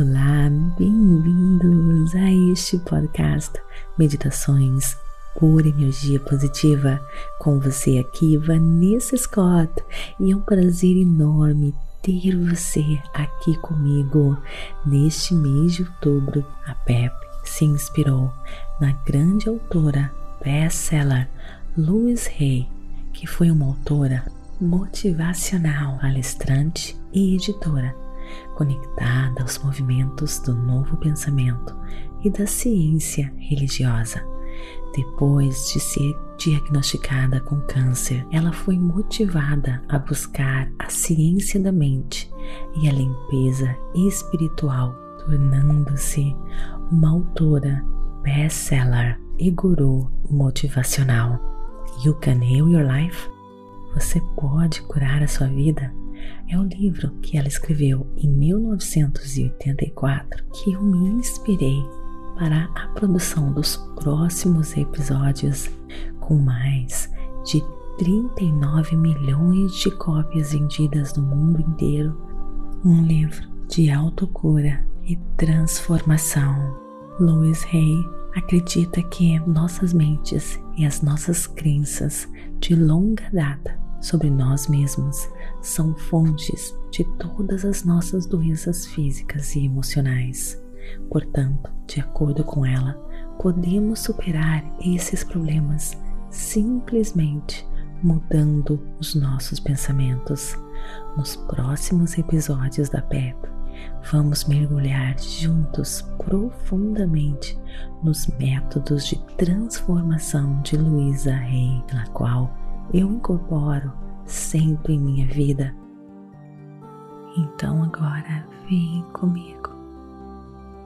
Olá, bem-vindos a este podcast Meditações por Energia Positiva. Com você aqui, Vanessa Scott, e é um prazer enorme ter você aqui comigo. Neste mês de outubro, a PEP se inspirou na grande autora best-seller Louise Hay, que foi uma autora motivacional, palestrante e editora conectada aos movimentos do novo pensamento e da ciência religiosa. Depois de ser diagnosticada com câncer, ela foi motivada a buscar a ciência da mente e a limpeza espiritual, tornando-se uma autora best-seller e guru motivacional. You Can Heal Your Life? Você pode curar a sua vida? É o livro que ela escreveu em 1984 que eu me inspirei para a produção dos próximos episódios com mais de 39 milhões de cópias vendidas no mundo inteiro. Um livro de autocura e transformação. Louis Hay acredita que nossas mentes e as nossas crenças de longa data sobre nós mesmos são fontes de todas as nossas doenças físicas e emocionais. Portanto, de acordo com ela, podemos superar esses problemas simplesmente mudando os nossos pensamentos. Nos próximos episódios da PEP, vamos mergulhar juntos profundamente nos métodos de transformação de Luísa Rey, na qual eu incorporo sempre em minha vida. Então agora vem comigo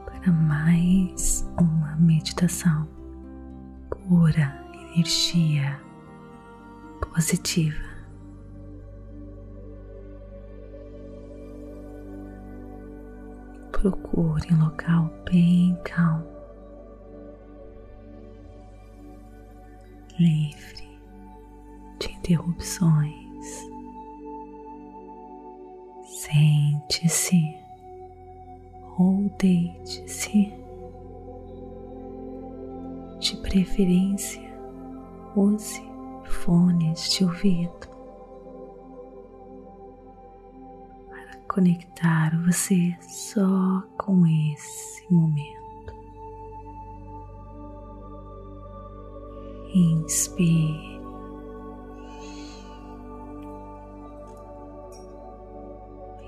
para mais uma meditação pura energia positiva. Procure um local bem calmo, livre de interrupções. Sente-se ou deite-se, de preferência, use fones de ouvido para conectar você só com esse momento. Inspire.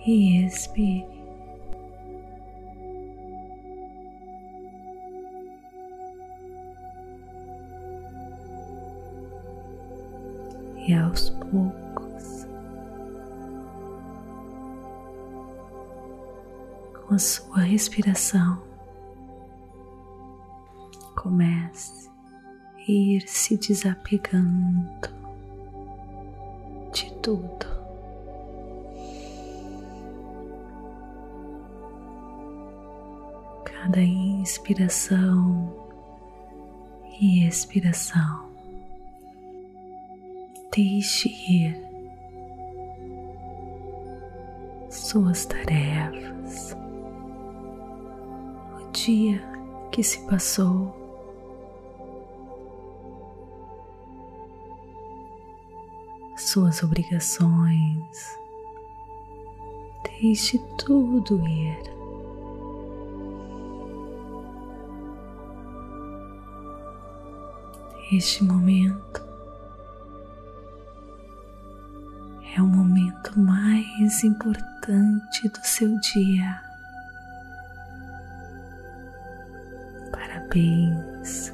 E expire. E aos poucos, com a sua respiração, comece a ir se desapegando de tudo. Cada inspiração e expiração. Deixe ir suas tarefas, o dia que se passou. Suas obrigações, deixe tudo ir. Este momento é o momento mais importante do seu dia. Parabéns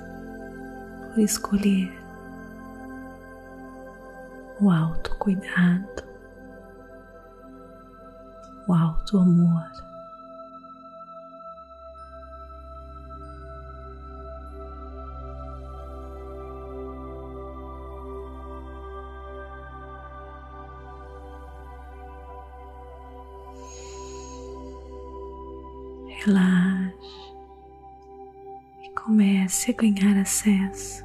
por escolher o autocuidado, o auto relaxe e comece a ganhar acesso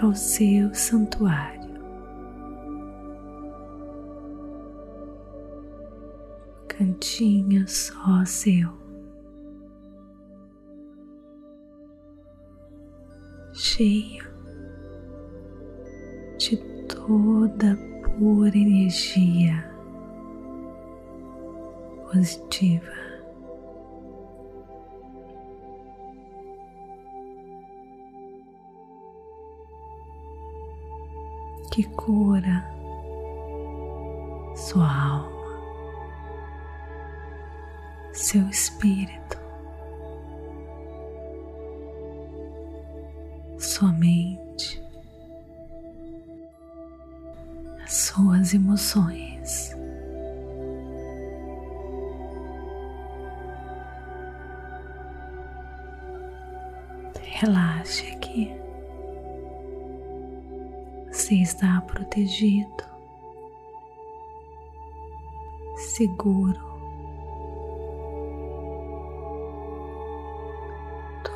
ao seu santuário. cantinho só seu. Cheio de toda pura energia positiva. Que cura sua alma, seu espírito, sua mente, as suas emoções. Relaxe aqui. Você está protegido, seguro.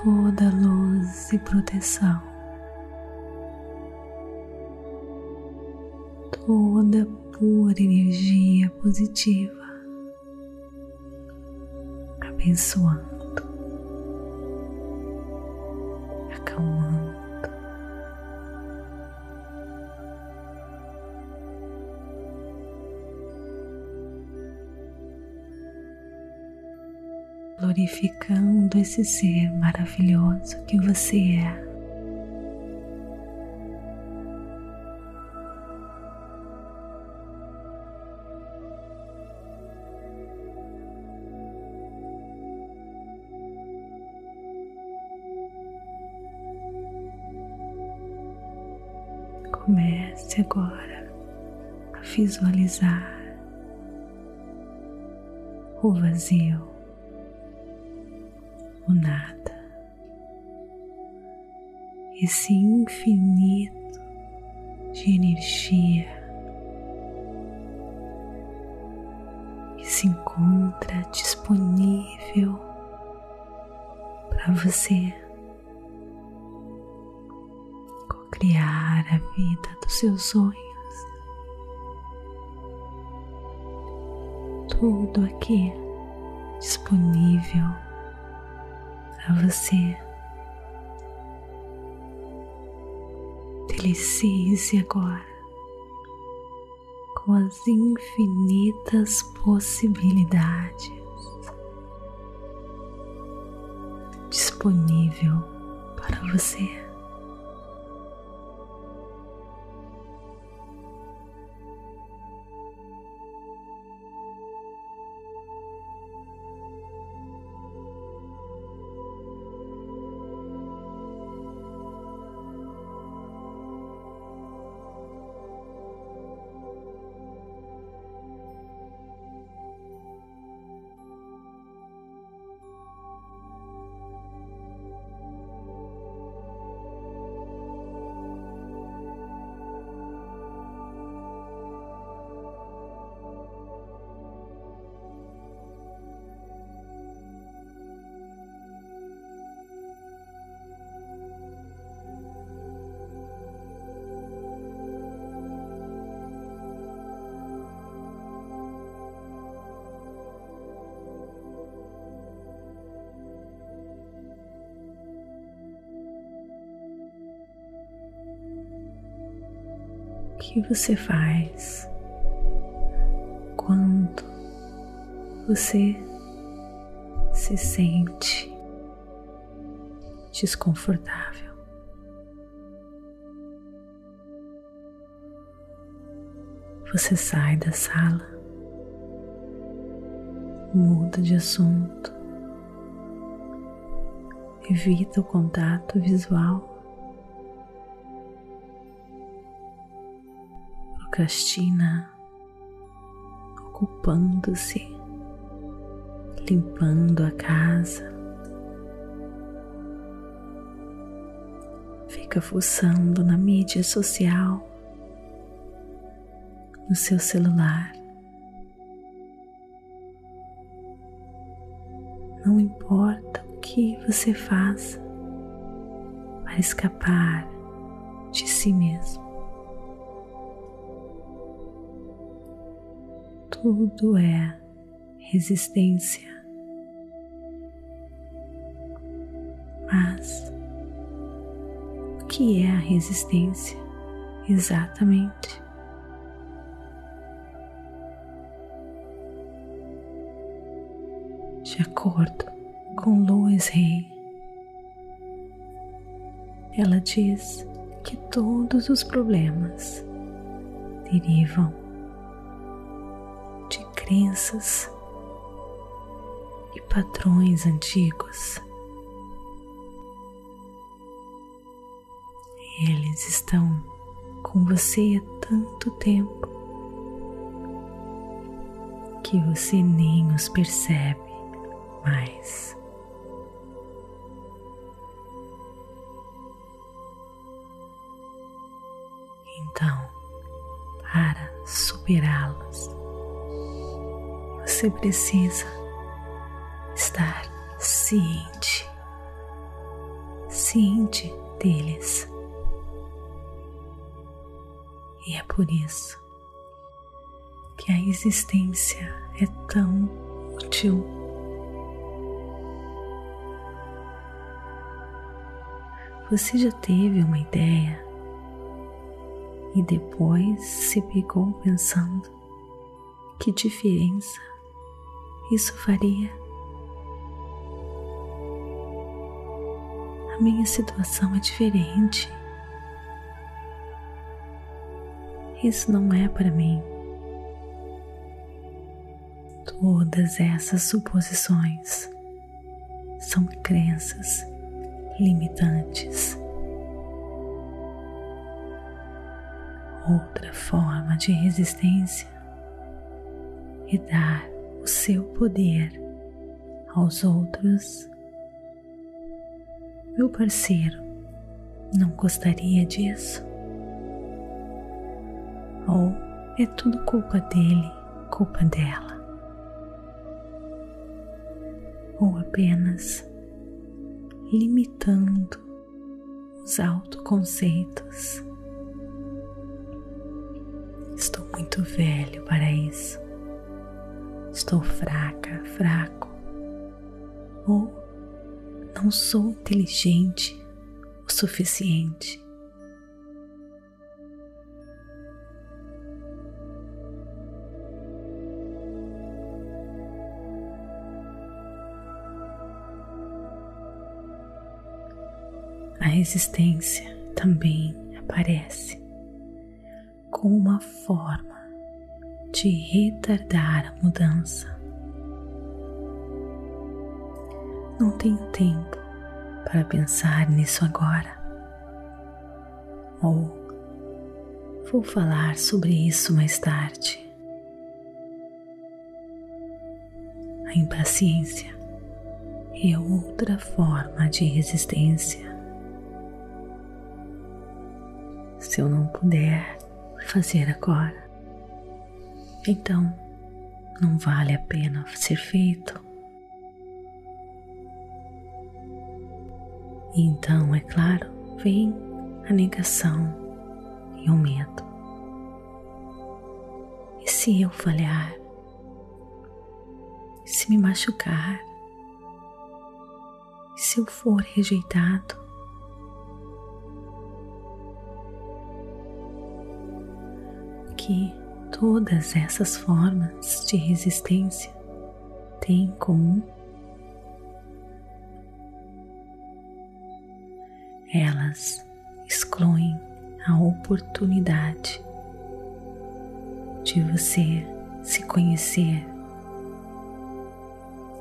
Toda luz e proteção, toda pura energia positiva, abençoando. Glorificando esse ser maravilhoso que você é. Comece agora a visualizar o vazio nada, esse infinito de energia que se encontra disponível para você criar a vida dos seus sonhos. Tudo aqui disponível a você. Delicie-se agora com as infinitas possibilidades disponível para você. Que você faz quando você se sente desconfortável. Você sai da sala, muda de assunto, evita o contato visual procrastina, ocupando-se, limpando a casa, fica fuçando na mídia social, no seu celular. Não importa o que você faça para escapar de si mesmo. Tudo é resistência. Mas o que é a resistência exatamente? De acordo com Lois Rey, ela diz que todos os problemas derivam de crenças e padrões antigos. Eles estão com você há tanto tempo que você nem os percebe mais. Então, para superá-los, você precisa estar ciente, ciente deles. E é por isso que a existência é tão útil. Você já teve uma ideia e depois se pegou pensando que diferença isso faria? A minha situação é diferente. Isso não é para mim. Todas essas suposições são crenças limitantes. Outra forma de resistência é dar o seu poder aos outros. Meu parceiro não gostaria disso? Ou é tudo culpa dele, culpa dela? Ou apenas limitando os autoconceitos Estou muito velho para isso. Estou fraca, fraco. Ou não sou inteligente o suficiente. A resistência também aparece como uma forma de retardar a mudança. Não tenho tempo para pensar nisso agora. Ou vou falar sobre isso mais tarde. A impaciência é outra forma de resistência. Se eu não puder fazer agora, então não vale a pena ser feito. Então, é claro, vem a negação e o medo. E se eu falhar? E se me machucar? E se eu for rejeitado? que todas essas formas de resistência têm em comum? Elas excluem a oportunidade de você se conhecer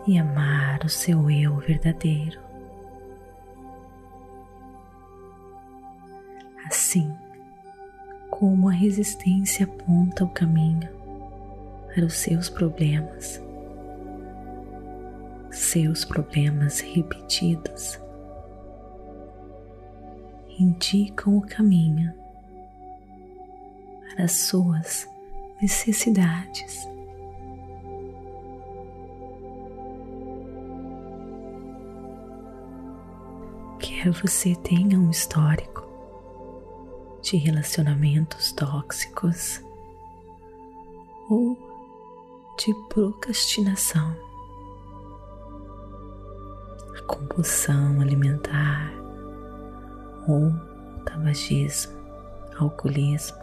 e amar o seu eu verdadeiro. Assim, como a resistência aponta o caminho para os seus problemas, seus problemas repetidos indicam o caminho para as suas necessidades. Quer você tenha um histórico de relacionamentos tóxicos ou de procrastinação, a compulsão alimentar ou tabagismo, alcoolismo.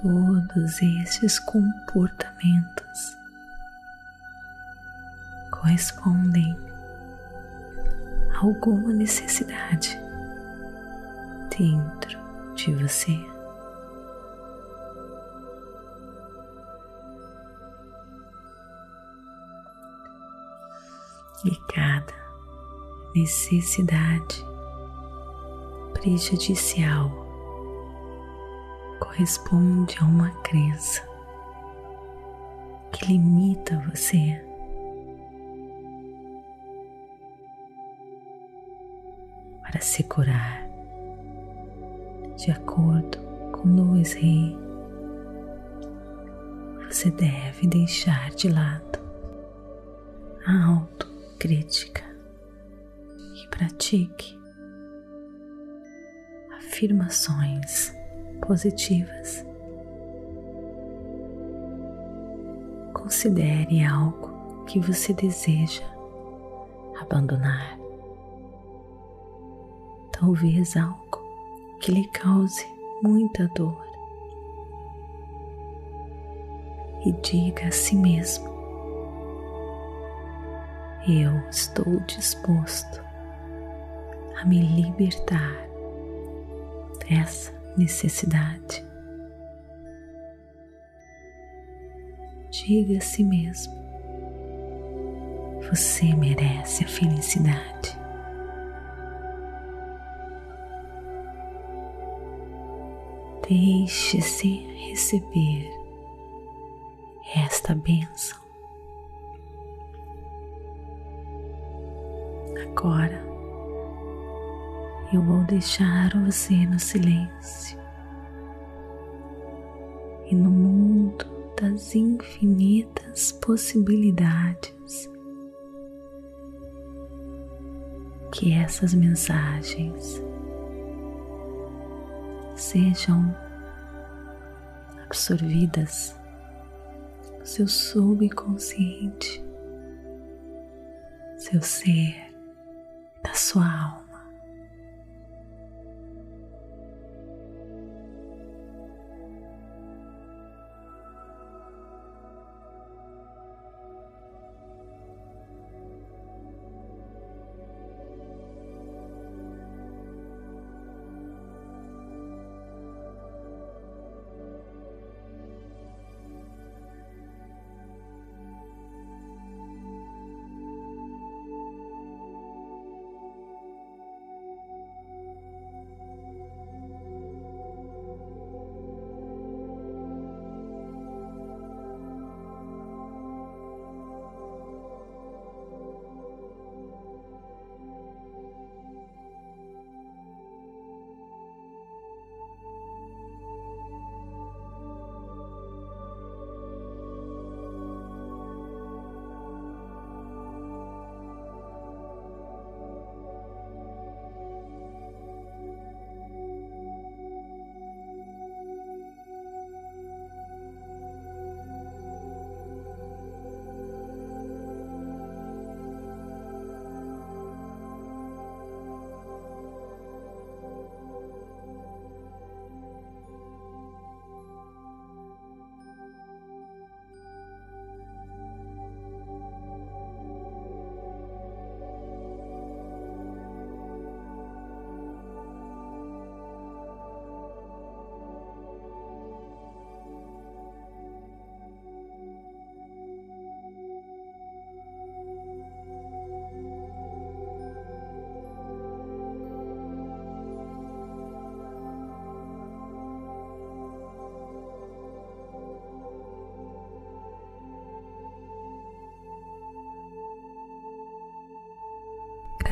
Todos esses comportamentos correspondem a alguma necessidade dentro de você. E cada necessidade prejudicial corresponde a uma crença que limita você. Para se curar, de acordo com Louis Rey, você deve deixar de lado a autocrítica e pratique afirmações positivas. Considere algo que você deseja abandonar. Talvez algo que lhe cause muita dor. E diga a si mesmo: Eu estou disposto a me libertar dessa necessidade. Diga a si mesmo: Você merece a felicidade. Deixe-se receber esta bênção. Agora eu vou deixar você no silêncio e no mundo das infinitas possibilidades que essas mensagens sejam absorvidas no seu subconsciente, seu ser, da sua alma.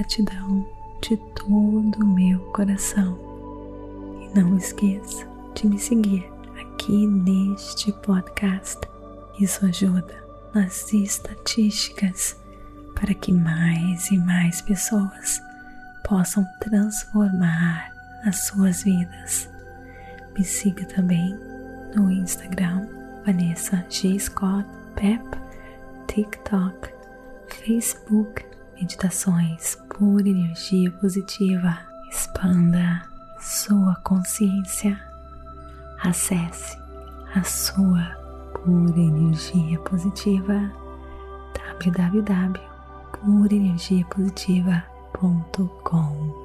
Gratidão de todo o meu coração. E não esqueça de me seguir aqui neste podcast. Isso ajuda nas estatísticas para que mais e mais pessoas possam transformar as suas vidas. Me siga também no Instagram Vanessa G. Scott Pep, TikTok, Facebook, Meditações por Energia Positiva. Expanda sua consciência. Acesse a sua pura energia positiva www.purenergiapositiva.com